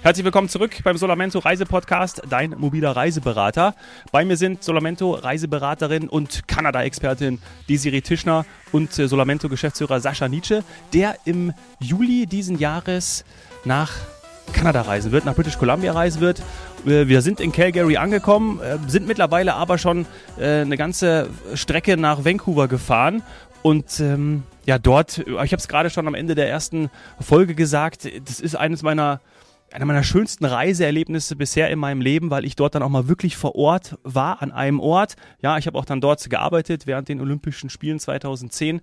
Herzlich willkommen zurück beim Solamento Reisepodcast, dein mobiler Reiseberater. Bei mir sind Solamento Reiseberaterin und Kanada-Expertin Desiree Tischner und äh, Solamento Geschäftsführer Sascha Nietzsche, der im Juli diesen Jahres nach Kanada reisen wird, nach British Columbia reisen wird. Äh, wir sind in Calgary angekommen, äh, sind mittlerweile aber schon eine ganze Strecke nach Vancouver gefahren und ähm, ja, dort, ich habe es gerade schon am Ende der ersten Folge gesagt, das ist eines meiner einer meiner schönsten Reiseerlebnisse bisher in meinem Leben, weil ich dort dann auch mal wirklich vor Ort war, an einem Ort. Ja, ich habe auch dann dort gearbeitet während den Olympischen Spielen 2010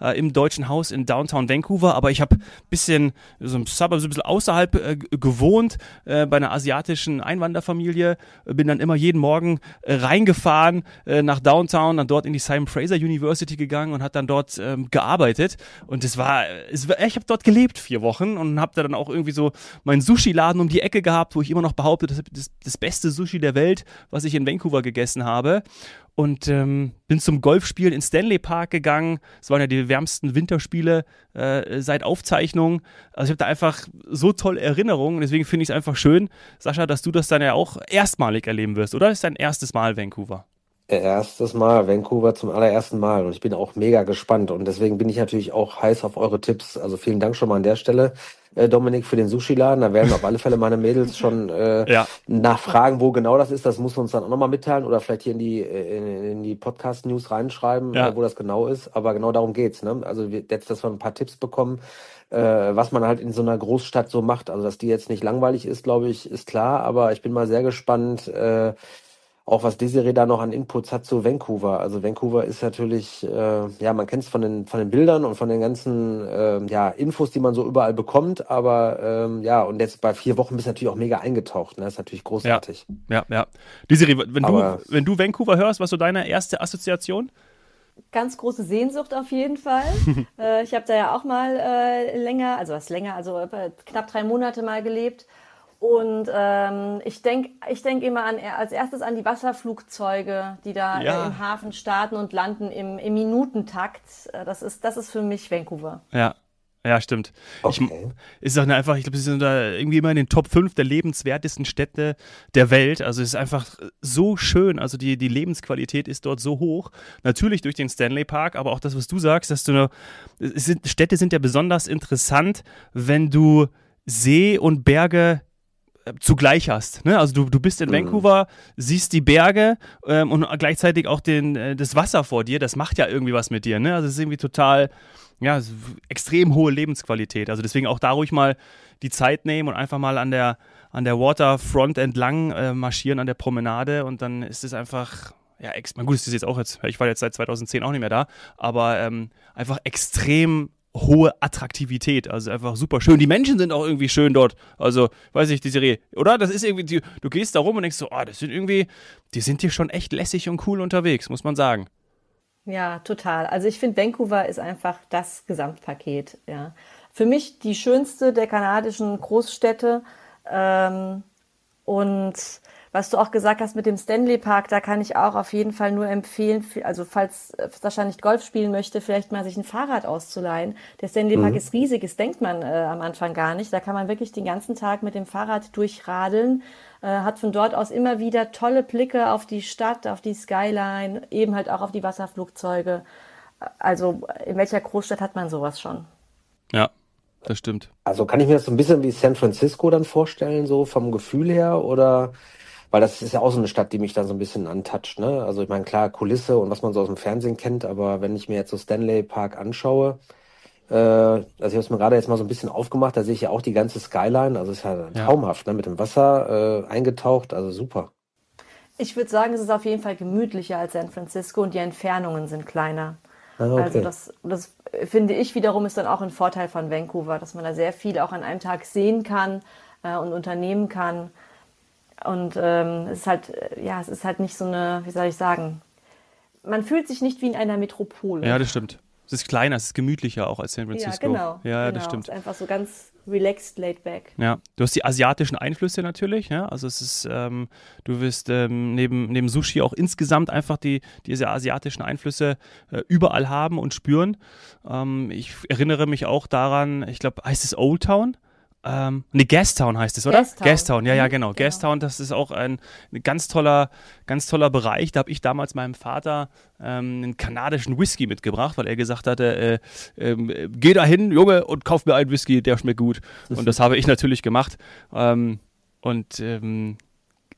äh, im Deutschen Haus in Downtown Vancouver, aber ich habe bisschen so ein Suburb, so ein bisschen außerhalb äh, gewohnt äh, bei einer asiatischen Einwanderfamilie, bin dann immer jeden Morgen äh, reingefahren äh, nach Downtown, dann dort in die Simon Fraser University gegangen und hat dann dort ähm, gearbeitet. Und es war, es war ich habe dort gelebt vier Wochen und habe da dann auch irgendwie so mein Sushi Sushi-Laden um die Ecke gehabt, wo ich immer noch behaupte, das ist das beste Sushi der Welt, was ich in Vancouver gegessen habe. Und ähm, bin zum Golfspielen in Stanley Park gegangen. Es waren ja die wärmsten Winterspiele äh, seit Aufzeichnung. Also ich habe da einfach so tolle Erinnerungen. Deswegen finde ich es einfach schön, Sascha, dass du das dann ja auch erstmalig erleben wirst, oder? Ist dein erstes Mal Vancouver? Erstes Mal, Vancouver zum allerersten Mal und ich bin auch mega gespannt und deswegen bin ich natürlich auch heiß auf eure Tipps. Also vielen Dank schon mal an der Stelle, äh, Dominik, für den Sushi-Laden. Da werden auf alle Fälle meine Mädels schon äh, ja. nachfragen, wo genau das ist. Das muss uns dann auch nochmal mitteilen oder vielleicht hier in die, in, in die Podcast-News reinschreiben, ja. äh, wo das genau ist. Aber genau darum geht's. Ne? Also jetzt, dass wir ein paar Tipps bekommen, äh, was man halt in so einer Großstadt so macht. Also dass die jetzt nicht langweilig ist, glaube ich, ist klar. Aber ich bin mal sehr gespannt, äh, auch was Desiree da noch an Inputs hat zu Vancouver. Also Vancouver ist natürlich, äh, ja, man kennt es von den, von den Bildern und von den ganzen äh, ja, Infos, die man so überall bekommt, aber ähm, ja, und jetzt bei vier Wochen bist du natürlich auch mega eingetaucht, ne? Das ist natürlich großartig. Ja, ja. ja. Desiree, wenn du, wenn du Vancouver hörst, was so deine erste Assoziation? Ganz große Sehnsucht auf jeden Fall. äh, ich habe da ja auch mal äh, länger, also was länger, also äh, knapp drei Monate mal gelebt. Und ähm, ich denke ich denk immer an, als erstes an die Wasserflugzeuge, die da ja. äh, im Hafen starten und landen im, im Minutentakt. Äh, das ist, das ist für mich Vancouver. Ja, ja, stimmt. Okay. Ich, ist auch einfach, ich glaube, sie sind da irgendwie immer in den Top 5 der lebenswertesten Städte der Welt. Also es ist einfach so schön. Also die, die Lebensqualität ist dort so hoch. Natürlich durch den Stanley Park, aber auch das, was du sagst, dass du, sind, Städte sind ja besonders interessant, wenn du See und Berge zugleich hast. Ne? Also du, du bist in mhm. Vancouver, siehst die Berge ähm, und gleichzeitig auch den, äh, das Wasser vor dir. Das macht ja irgendwie was mit dir. Ne? Also es ist irgendwie total, ja, extrem hohe Lebensqualität. Also deswegen auch da ruhig mal die Zeit nehmen und einfach mal an der, an der Waterfront entlang äh, marschieren, an der Promenade und dann ist es einfach ja, ex gut, ist jetzt auch jetzt, ich war jetzt seit 2010 auch nicht mehr da, aber ähm, einfach extrem hohe Attraktivität. Also einfach super schön. Die Menschen sind auch irgendwie schön dort. Also, weiß ich, die Serie, oder? Das ist irgendwie, du gehst da rum und denkst so, oh, das sind irgendwie, die sind hier schon echt lässig und cool unterwegs, muss man sagen. Ja, total. Also ich finde, Vancouver ist einfach das Gesamtpaket. Ja. Für mich die schönste der kanadischen Großstädte. Ähm, und was du auch gesagt hast mit dem Stanley Park, da kann ich auch auf jeden Fall nur empfehlen, also falls äh, Sascha nicht Golf spielen möchte, vielleicht mal sich ein Fahrrad auszuleihen. Der Stanley Park mhm. ist riesig, das denkt man äh, am Anfang gar nicht. Da kann man wirklich den ganzen Tag mit dem Fahrrad durchradeln, äh, hat von dort aus immer wieder tolle Blicke auf die Stadt, auf die Skyline, eben halt auch auf die Wasserflugzeuge. Also in welcher Großstadt hat man sowas schon? Ja, das stimmt. Also kann ich mir das so ein bisschen wie San Francisco dann vorstellen, so vom Gefühl her, oder weil das ist ja auch so eine Stadt, die mich da so ein bisschen antatscht. Ne? Also ich meine, klar, Kulisse und was man so aus dem Fernsehen kennt, aber wenn ich mir jetzt so Stanley Park anschaue, äh, also ich habe es mir gerade jetzt mal so ein bisschen aufgemacht, da sehe ich ja auch die ganze Skyline, also ist ja, ja. traumhaft, ne? mit dem Wasser äh, eingetaucht, also super. Ich würde sagen, es ist auf jeden Fall gemütlicher als San Francisco und die Entfernungen sind kleiner. Ah, okay. Also das, das finde ich wiederum ist dann auch ein Vorteil von Vancouver, dass man da sehr viel auch an einem Tag sehen kann äh, und unternehmen kann. Und ähm, es ist halt, äh, ja, es ist halt nicht so eine, wie soll ich sagen, man fühlt sich nicht wie in einer Metropole. Ja, das stimmt. Es ist kleiner, es ist gemütlicher auch als San Francisco. Ja, genau. Ja, genau. das stimmt. Es ist einfach so ganz relaxed, laid back. Ja, du hast die asiatischen Einflüsse natürlich, ja. Also es ist, ähm, du wirst ähm, neben, neben Sushi auch insgesamt einfach die, diese asiatischen Einflüsse äh, überall haben und spüren. Ähm, ich erinnere mich auch daran, ich glaube, heißt es Old Town? Ähm, ne, Gastown heißt es, oder? Gastown. Gastown, ja, ja, Mhm, genau. genau. Gastown, das ist auch ein, ein ganz toller, ganz toller Bereich. Da habe ich damals meinem Vater ähm, einen kanadischen Whisky mitgebracht, weil er gesagt hatte, äh, ähm, geh da hin, Junge, und kauf mir einen Whisky, der schmeckt gut. Und das habe ich natürlich gemacht. Ähm, und ähm,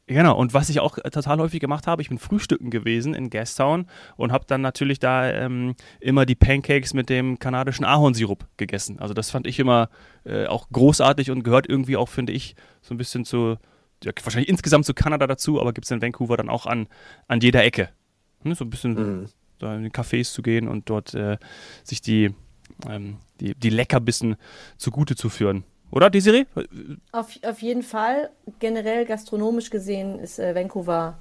Genau, und was ich auch total häufig gemacht habe, ich bin frühstücken gewesen in Gastown und habe dann natürlich da ähm, immer die Pancakes mit dem kanadischen Ahornsirup gegessen. Also das fand ich immer äh, auch großartig und gehört irgendwie auch, finde ich, so ein bisschen zu, ja, wahrscheinlich insgesamt zu Kanada dazu, aber gibt es in Vancouver dann auch an, an jeder Ecke. Ne, so ein bisschen Mhm. da in die Cafés zu gehen und dort äh, sich die, ähm, die, die Leckerbissen zugute zu führen. Oder, Desiree? Auf, auf jeden Fall. Generell gastronomisch gesehen ist äh, Vancouver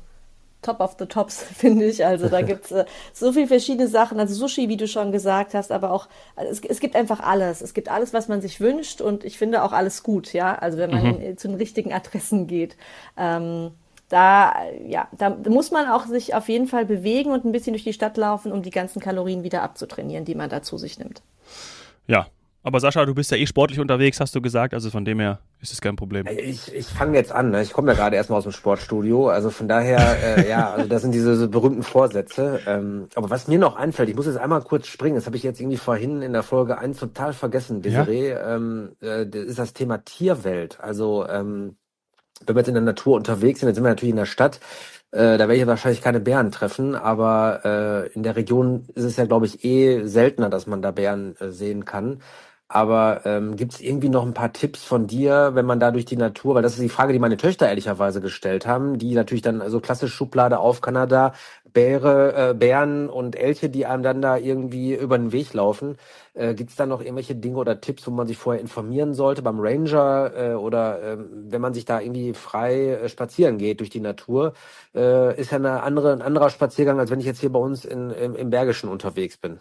top of the tops, finde ich. Also da gibt's äh, so viele verschiedene Sachen. Also Sushi, wie du schon gesagt hast, aber auch, also es, es gibt einfach alles. Es gibt alles, was man sich wünscht und ich finde auch alles gut, ja. Also wenn man äh, zu den richtigen Adressen geht. Ähm, da, äh, ja, da muss man auch sich auf jeden Fall bewegen und ein bisschen durch die Stadt laufen, um die ganzen Kalorien wieder abzutrainieren, die man da zu sich nimmt. Ja. Aber Sascha, du bist ja eh sportlich unterwegs, hast du gesagt, also von dem her ist es kein Problem. Ich, ich fange jetzt an, ne? ich komme ja gerade erstmal aus dem Sportstudio, also von daher, äh, ja, also das sind diese so berühmten Vorsätze. Ähm, aber was mir noch einfällt, ich muss jetzt einmal kurz springen, das habe ich jetzt irgendwie vorhin in der Folge 1 total vergessen, Desiree, ähm, äh, das ist das Thema Tierwelt. Also ähm, wenn wir jetzt in der Natur unterwegs sind, jetzt sind wir natürlich in der Stadt, äh, da werde ich wahrscheinlich keine Bären treffen, aber äh, in der Region ist es ja, glaube ich, eh seltener, dass man da Bären äh, sehen kann. Aber ähm, gibt es irgendwie noch ein paar Tipps von dir, wenn man da durch die Natur, weil das ist die Frage, die meine Töchter ehrlicherweise gestellt haben, die natürlich dann so klassisch Schublade auf Kanada, Bäre, äh, Bären und Elche, die einem dann da irgendwie über den Weg laufen. Äh, gibt es da noch irgendwelche Dinge oder Tipps, wo man sich vorher informieren sollte beim Ranger äh, oder ähm, wenn man sich da irgendwie frei äh, spazieren geht durch die Natur, äh, ist ja eine andere, ein anderer Spaziergang, als wenn ich jetzt hier bei uns in, im, im Bergischen unterwegs bin.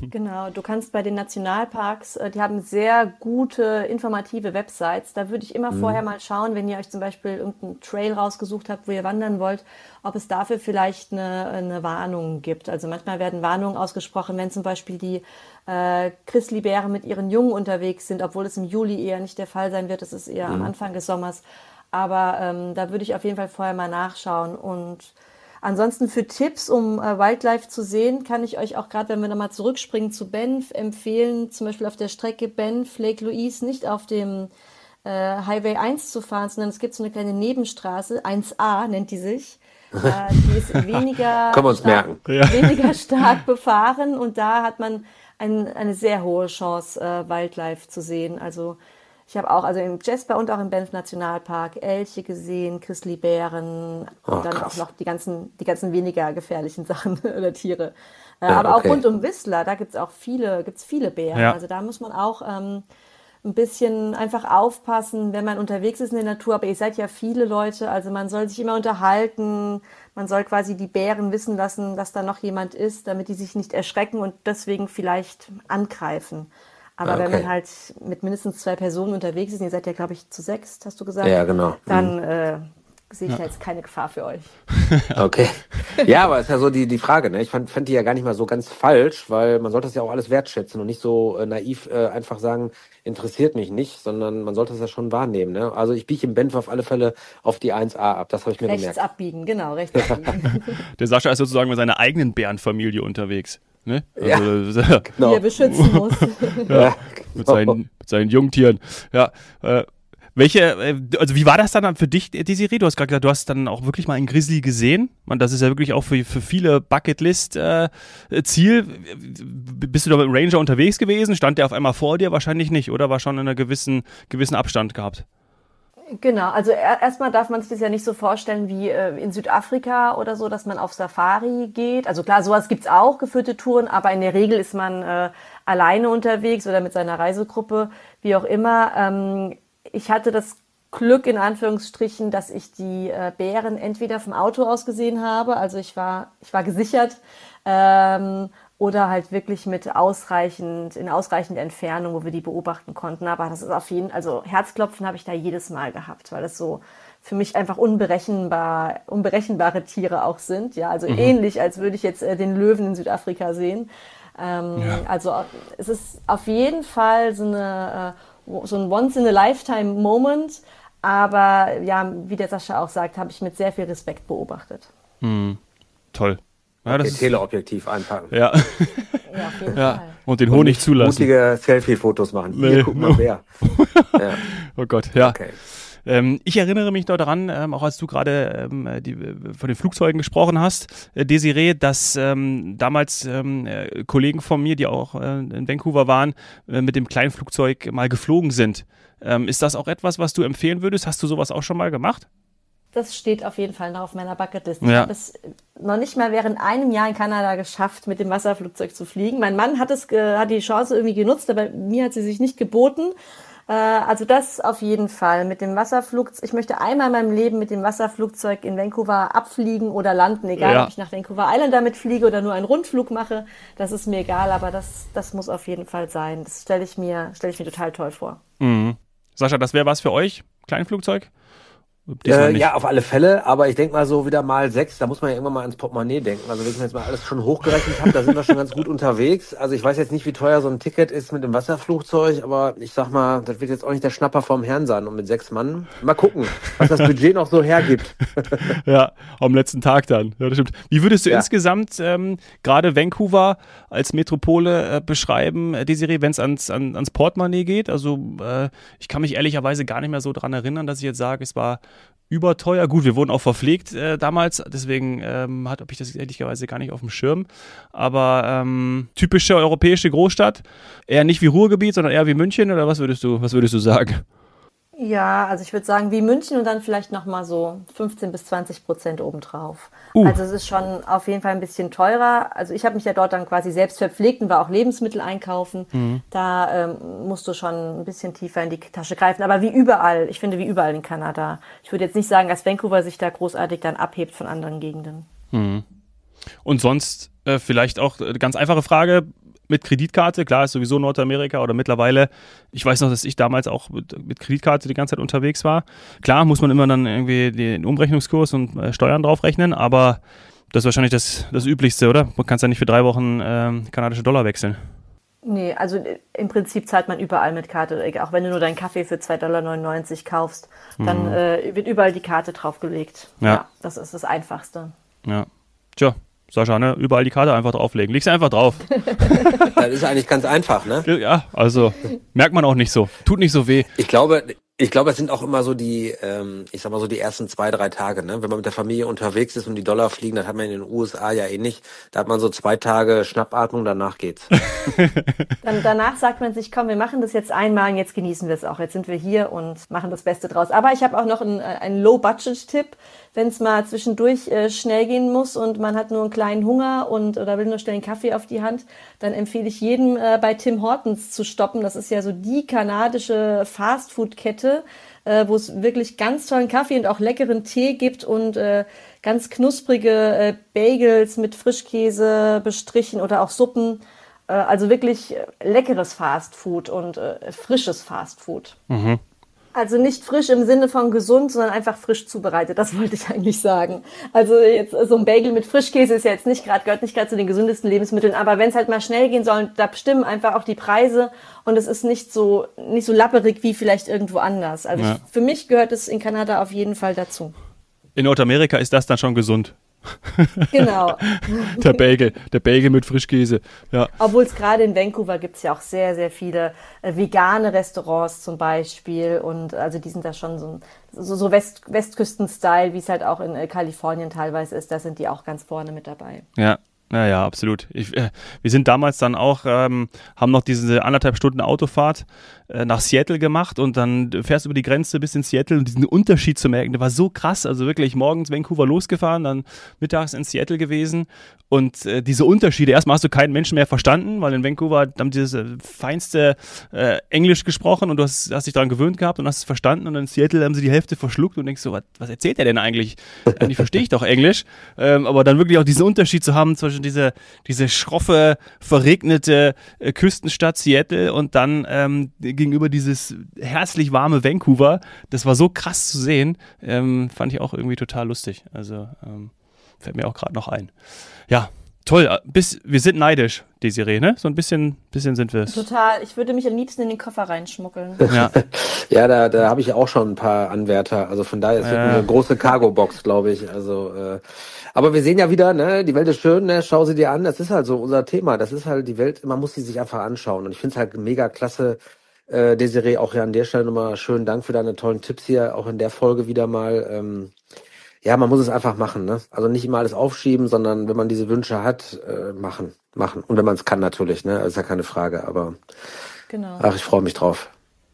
Genau, du kannst bei den Nationalparks, äh, die haben sehr gute informative Websites. Da würde ich immer vorher mal schauen, wenn ihr euch zum Beispiel irgendeinen Trail rausgesucht habt, wo ihr wandern wollt, ob es dafür vielleicht eine, eine Warnung gibt. Also manchmal werden Warnungen ausgesprochen, wenn zum Beispiel die äh, Chrislibären mit ihren Jungen unterwegs sind, obwohl es im Juli eher nicht der Fall sein wird. Es ist eher am Anfang des Sommers. Aber ähm, da würde ich auf jeden Fall vorher mal nachschauen und Ansonsten für Tipps, um äh, Wildlife zu sehen, kann ich euch auch gerade, wenn wir nochmal zurückspringen zu Banff, empfehlen, zum Beispiel auf der Strecke Banff, Lake Louise, nicht auf dem äh, Highway 1 zu fahren, sondern es gibt so eine kleine Nebenstraße, 1A nennt die sich. Äh, die ist weniger, Können wir uns stark, merken. Ja. weniger stark befahren und da hat man ein, eine sehr hohe Chance, äh, Wildlife zu sehen. Also ich habe auch, also im Jasper und auch im Banff Nationalpark Elche gesehen, Grizzlybären Oh, und dann krass. auch noch die ganzen, die ganzen weniger gefährlichen Sachen oder Tiere. Äh, Ja, aber okay. auch rund um Whistler, da gibt's auch viele, gibt's viele Bären. Ja. Also da muss man auch ähm, ein bisschen einfach aufpassen, wenn man unterwegs ist in der Natur. Aber ihr seid ja viele Leute, also man soll sich immer unterhalten. Man soll quasi die Bären wissen lassen, dass da noch jemand ist, damit die sich nicht erschrecken und deswegen vielleicht angreifen. Aber Ah, wenn okay. man halt mit mindestens zwei Personen unterwegs ist, ihr seid ja, glaube ich, zu sechs, hast du gesagt, Ja, genau. dann äh, sehe ich da jetzt keine Gefahr für euch. Okay. Ja, aber ist ja so die, die Frage, ne? Ich fand, fand die ja gar nicht mal so ganz falsch, weil man sollte das ja auch alles wertschätzen und nicht so äh, naiv äh, einfach sagen, interessiert mich nicht, sondern man sollte das ja schon wahrnehmen, ne? Also ich biege im Benf auf alle Fälle auf die 1A ab, das habe ich mir Rechts gemerkt. abbiegen, genau, rechts abbiegen. Der Sascha ist sozusagen mit seiner eigenen Bärenfamilie unterwegs. Ne? Ja. Also, die Genau. er beschützen muss. Ja, mit, genau. seinen, mit seinen Jungtieren. Ja. Äh, welche, äh, also wie war das dann für dich, Desiree? Du hast gerade gesagt, du hast dann auch wirklich mal einen Grizzly gesehen. Man, das ist ja wirklich auch für, für viele Bucketlist-Ziel. Bist du da mit dem Ranger unterwegs gewesen? Stand der auf einmal vor dir? Wahrscheinlich nicht, oder? War schon in einer gewissen, gewissen Abstand gehabt. Genau, also er- erstmal darf man sich das ja nicht so vorstellen wie äh, in Südafrika oder so, dass man auf Safari geht. Also klar, sowas gibt's auch, geführte Touren, aber in der Regel ist man äh, alleine unterwegs oder mit seiner Reisegruppe, wie auch immer. Ähm, ich hatte das Glück in Anführungsstrichen, dass ich die äh, Bären entweder vom Auto aus gesehen habe, also ich war, ich war gesichert, ähm, oder halt wirklich mit ausreichend, in ausreichender Entfernung, wo wir die beobachten konnten. Aber das ist auf jeden also Herzklopfen habe ich da jedes Mal gehabt, weil das so für mich einfach unberechenbar, unberechenbare Tiere auch sind. Ja, also ähnlich, als würde ich jetzt äh, den Löwen in Südafrika sehen. Ähm, Also es ist auf jeden Fall so eine äh, so ein Once-in-a-Lifetime-Moment. Aber ja, wie der Sascha auch sagt, habe ich mit sehr viel Respekt beobachtet. Mhm. Toll. Ja, okay, Teleobjektiv einpacken. Ja. ja, ja. Und den Honig zulassen. Mutige Selfie-Fotos machen. Hier, nee. guck mal wer. ja. Oh Gott, ja. Okay. Ähm, ich erinnere mich noch daran, ähm, auch als du gerade ähm, die, von den Flugzeugen gesprochen hast, äh, Desiree, dass damals äh, Kollegen von mir, die auch äh, in Vancouver waren, mit dem kleinen Flugzeug mal geflogen sind. Ist das auch etwas, was du empfehlen würdest? Hast du sowas auch schon mal gemacht? Das steht auf jeden Fall noch auf meiner Bucketlist. Ja. Ich habe es noch nicht mal während einem Jahr in Kanada geschafft, mit dem Wasserflugzeug zu fliegen. Mein Mann hat, es, hat die Chance irgendwie genutzt, aber mir hat sie sich nicht geboten. Äh, also das auf jeden Fall. Mit dem Wasserflugzeug, ich möchte einmal in meinem Leben mit dem Wasserflugzeug in Vancouver abfliegen oder landen, egal ja. ob ich nach Vancouver Island damit fliege oder nur einen Rundflug mache, das ist mir egal, aber das, das muss auf jeden Fall sein. Das stelle ich mir, stelle ich mir total toll vor. Mhm. Sascha, das wäre was für euch? Kleinflugzeug? Äh, ja, auf alle Fälle, aber ich denke mal so wieder mal sechs, da muss man ja irgendwann mal ans Portemonnaie denken. Also wenn ich mir jetzt mal alles schon hochgerechnet habe, da sind wir schon ganz gut unterwegs. Also ich weiß jetzt nicht, wie teuer so ein Ticket ist mit dem Wasserflugzeug, aber ich sag mal, das wird jetzt auch nicht der Schnapper vom Herrn sein und mit sechs Mann. Mal gucken, was das Budget noch so hergibt. ja, am letzten Tag dann. Ja, das stimmt. Wie würdest du ja. insgesamt ähm, gerade Vancouver als Metropole äh, beschreiben, äh, Desiree, wenn es ans, an, ans Portemonnaie geht? Also äh, ich kann mich ehrlicherweise gar nicht mehr so dran erinnern, dass ich jetzt sage, es war überteuer. Gut, wir wurden auch verpflegt äh, damals, deswegen ähm, habe ich das ehrlicherweise gar nicht auf dem Schirm. Aber ähm, typische europäische Großstadt, eher nicht wie Ruhrgebiet, sondern eher wie München oder was würdest du, was würdest du sagen? Ja, also ich würde sagen wie München und dann vielleicht nochmal so 15 bis 20 Prozent obendrauf. Uh. Also es ist schon auf jeden Fall ein bisschen teurer. Also ich habe mich ja dort dann quasi selbst verpflegt und war auch Lebensmittel einkaufen. Mhm. Da ähm, musst du schon ein bisschen tiefer in die Tasche greifen. Aber wie überall, ich finde wie überall in Kanada. Ich würde jetzt nicht sagen, dass Vancouver sich da großartig dann abhebt von anderen Gegenden. Mhm. Und sonst äh, vielleicht auch eine äh, ganz einfache Frage mit Kreditkarte. Klar, ist sowieso Nordamerika oder mittlerweile. Ich weiß noch, dass ich damals auch mit, mit, Kreditkarte die ganze Zeit unterwegs war. Klar, muss man immer dann irgendwie den Umrechnungskurs und äh, Steuern draufrechnen, aber das ist wahrscheinlich das, das Üblichste, oder? Man kann es ja nicht für drei Wochen äh, kanadische Dollar wechseln. Nee, also äh, im Prinzip zahlt man überall mit Karte. Auch wenn du nur deinen Kaffee für 2,99 Dollar kaufst, dann mhm. äh, wird überall die Karte draufgelegt. Ja. ja. Das ist das Einfachste. Ja. Tja, Sascha, ne? Überall die Karte einfach drauflegen. Leg sie einfach drauf. das ist eigentlich ganz einfach, ne? Ja, also merkt man auch nicht so. Tut nicht so weh. Ich glaube, ich glaube, es sind auch immer so die, ähm, ich sag mal so die ersten zwei, drei Tage, ne? Wenn man mit der Familie unterwegs ist und die Dollar fliegen, das hat man in den USA ja eh nicht. Da hat man so zwei Tage Schnappatmung, danach geht's. Dann, danach sagt man sich, komm, wir machen das jetzt einmal und jetzt genießen wir es auch. Jetzt sind wir hier und machen das Beste draus. Aber ich habe auch noch einen, einen Low-Budget-Tipp, wenn es mal zwischendurch äh, schnell gehen muss und man hat nur einen kleinen Hunger und oder will nur schnell einen Kaffee auf die Hand, dann empfehle ich jedem äh, bei Tim Hortons zu stoppen. Das ist ja so die kanadische Fastfood-Kette Kette, äh, wo es wirklich ganz tollen Kaffee und auch leckeren Tee gibt und äh, ganz knusprige äh, Bagels mit Frischkäse bestrichen oder auch Suppen. Äh, also wirklich leckeres Fastfood und äh, frisches Fastfood. Mhm. Also nicht frisch im Sinne von gesund, sondern einfach frisch zubereitet. Das wollte ich eigentlich sagen. Also jetzt so ein Bagel mit Frischkäse ist ja jetzt nicht gerade, gehört nicht gerade zu den gesündesten Lebensmitteln. Aber wenn es halt mal schnell gehen soll, da bestimmen einfach auch die Preise und es ist nicht so, nicht so lapperig wie vielleicht irgendwo anders. Also ja. ich, für mich gehört es in Kanada auf jeden Fall dazu. In Nordamerika ist das dann schon gesund. Genau. der Bagel, der Bagel mit Frischkäse. Ja. Obwohl es gerade in Vancouver gibt es ja auch sehr, sehr viele äh, vegane Restaurants zum Beispiel. Und also die sind da schon so, so, so West, Westküsten-Style, wie es halt auch in äh, Kalifornien teilweise ist. Da sind die auch ganz vorne mit dabei. Ja, naja, absolut. Ich, äh, wir sind damals dann auch, ähm, haben noch diese anderthalb Stunden Autofahrt äh, nach Seattle gemacht und dann fährst du über die Grenze bis in Seattle und diesen Unterschied zu merken, der war so krass. Also wirklich morgens Vancouver losgefahren, dann mittags in Seattle gewesen und äh, diese Unterschiede, erstmal hast du keinen Menschen mehr verstanden, weil in Vancouver haben die das äh, feinste äh, Englisch gesprochen und du hast, hast dich daran gewöhnt gehabt und hast es verstanden und in Seattle haben sie die Hälfte verschluckt und denkst so, was, was erzählt er denn eigentlich? Eigentlich verstehe ich doch Englisch. Ähm, aber dann wirklich auch diesen Unterschied zu haben zwischen diese, diese schroffe, verregnete äh, Küstenstadt Seattle und dann ähm, gegenüber dieses herzlich warme Vancouver. Das war so krass zu sehen. Ähm, fand ich auch irgendwie total lustig. Also ähm, fällt mir auch gerade noch ein. Ja, toll. Äh, bis, wir sind neidisch, Desiree, ne? So ein bisschen, bisschen sind wir es. Total. Ich würde mich am liebsten in den Koffer reinschmuggeln. Ja, ja da, da habe ich auch schon ein paar Anwärter. Also von daher ist ja. eine große Cargo-Box, glaube ich. Also, äh, aber wir sehen ja wieder, ne, die Welt ist schön, ne, schau sie dir an. Das ist halt so unser Thema. Das ist halt die Welt, man muss sie sich einfach anschauen. Und ich finde es halt mega klasse, äh, Desiree, auch hier an der Stelle nochmal schönen Dank für deine tollen Tipps hier, auch in der Folge wieder mal. Ähm, ja, man muss es einfach machen, ne? Also nicht immer alles aufschieben, sondern wenn man diese Wünsche hat, äh, machen, machen. Und wenn man es kann natürlich, ne? Das ist ja keine Frage, aber genau. ach, ich freue mich drauf.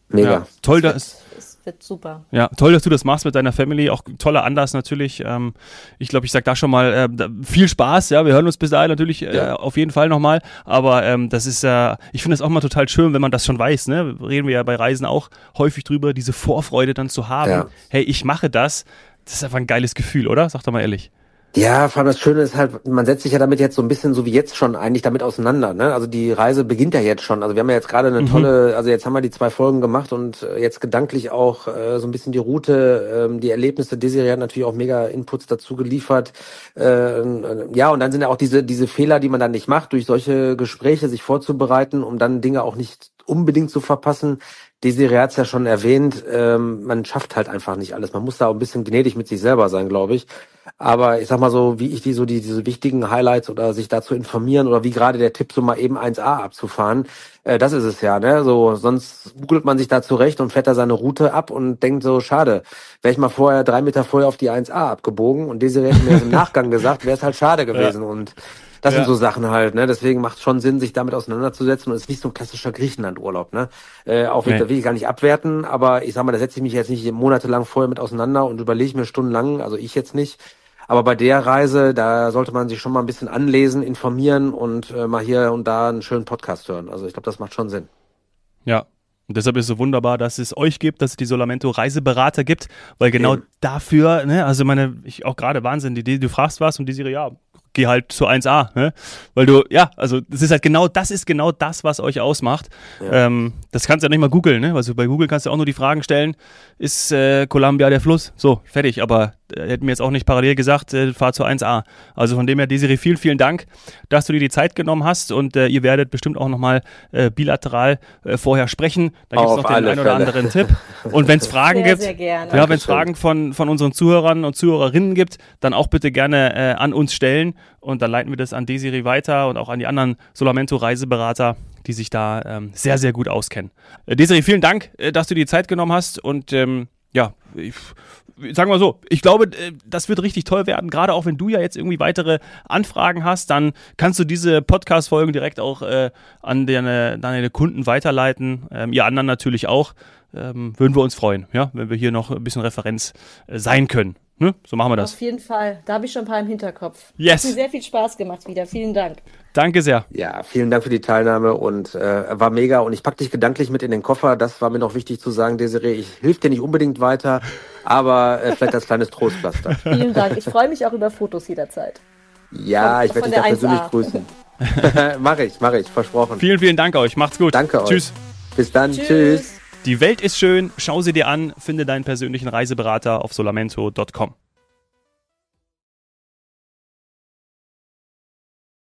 Mega. Ja, toll, dass wird super. Ja, toll, dass du das machst mit deiner Family. Auch toller Anlass natürlich. Ähm, ich glaube, ich sage da schon mal äh, viel Spaß. Ja, wir hören uns bis dahin natürlich äh, ja. auf jeden Fall nochmal. Aber ähm, das ist, äh, ich finde es auch mal total schön, wenn man das schon weiß. Ne? Reden wir ja bei Reisen auch häufig drüber, diese Vorfreude dann zu haben. Ja. Hey, ich mache das. Das ist einfach ein geiles Gefühl, oder? Sag doch mal ehrlich. Ja, vor allem das Schöne ist halt, man setzt sich ja damit jetzt so ein bisschen so wie jetzt schon eigentlich damit auseinander. Ne? Also die Reise beginnt ja jetzt schon. Also wir haben ja jetzt gerade eine mhm. tolle, also jetzt haben wir die zwei Folgen gemacht und äh, jetzt gedanklich auch äh, so ein bisschen die Route, ähm, die Erlebnisse. Desiree hat natürlich auch mega Inputs dazu geliefert. Äh, ja, und dann sind ja auch diese diese Fehler, die man dann nicht macht, durch solche Gespräche sich vorzubereiten, um dann Dinge auch nicht unbedingt zu verpassen. Desiree hat es ja schon erwähnt, ähm, man schafft halt einfach nicht alles. Man muss da auch ein bisschen gnädig mit sich selber sein, glaube ich. Aber ich sag mal so, wie ich die so die, diese wichtigen Highlights oder sich dazu informieren oder wie gerade der Tipp, so mal eben 1A abzufahren, äh, das ist es ja, ne? So, sonst googelt man sich da zurecht und fährt da seine Route ab und denkt so, schade, wäre ich mal vorher drei Meter vorher auf die 1A abgebogen und diese hätte mir das im Nachgang gesagt, wäre es halt schade gewesen. Ja. Und das ja. sind so Sachen halt, ne? Deswegen macht es schon Sinn, sich damit auseinanderzusetzen und es ist nicht so ein klassischer Griechenland-Urlaub, ne? Äh, auch nee. will ich gar nicht abwerten, aber ich sag mal, da setze ich mich jetzt nicht monatelang vorher mit auseinander und überlege mir stundenlang, also ich jetzt nicht, aber bei der Reise, da sollte man sich schon mal ein bisschen anlesen, informieren und äh, mal hier und da einen schönen Podcast hören. Also ich glaube, das macht schon Sinn. Ja, und deshalb ist es so wunderbar, dass es euch gibt, dass es die Solamento Reiseberater gibt, weil genau Eben. dafür, ne, also meine, ich auch gerade Wahnsinn, die, die, du fragst was und die Serie, ja, geh halt zu 1A, ne? Weil du, ja, also das ist halt genau, das ist genau das, was euch ausmacht. Ja. Ähm, das kannst du ja nicht mal googeln, ne? Also bei Google kannst du auch nur die Fragen stellen, ist äh, Columbia der Fluss? So, fertig. Aber äh, hätten mir jetzt auch nicht parallel gesagt, äh, fahr zu 1A. Also von dem her, Desiree, vielen, vielen Dank, dass du dir die Zeit genommen hast und äh, ihr werdet bestimmt auch nochmal äh, bilateral äh, vorher sprechen. Da gibt es noch den einen oder anderen Tipp. Und wenn es Fragen sehr, gibt, sehr ja, wenn es Fragen von, von unseren Zuhörern und Zuhörerinnen gibt, dann auch bitte gerne äh, an uns stellen und dann leiten wir das an Desiree weiter und auch an die anderen Solamento-Reiseberater, die sich da ähm, sehr, sehr gut auskennen. Äh, Desiree, vielen Dank, äh, dass du dir die Zeit genommen hast und ähm, ja, ich, sagen wir so, ich glaube, äh, das wird richtig toll werden. Gerade auch wenn du ja jetzt irgendwie weitere Anfragen hast, dann kannst du diese Podcast-Folgen direkt auch äh, an deine, deine Kunden weiterleiten. Ähm, ihr anderen natürlich auch. Ähm, würden wir uns freuen, ja, wenn wir hier noch ein bisschen Referenz äh, sein können. Ne? So machen wir das. Auf jeden Fall. Da habe ich schon ein paar im Hinterkopf. Yes. Hat mir sehr viel Spaß gemacht wieder. Vielen Dank. Danke sehr. Ja, vielen Dank für die Teilnahme und äh, war mega. Und ich packe dich gedanklich mit in den Koffer. Das war mir noch wichtig zu sagen, Desiree. Ich hilf dir nicht unbedingt weiter, aber äh, vielleicht als kleines Trostpflaster. Vielen Dank. Ich freue mich auch über Fotos jederzeit. Ja, von, ich werde dich da persönlich grüßen. mache ich, mache ich, versprochen. Vielen, vielen Dank euch. Macht's gut. Danke euch. Tschüss. Bis dann. Tschüss. Tschüss. Die Welt ist schön. Schau sie dir an. Finde deinen persönlichen Reiseberater auf solamento.com.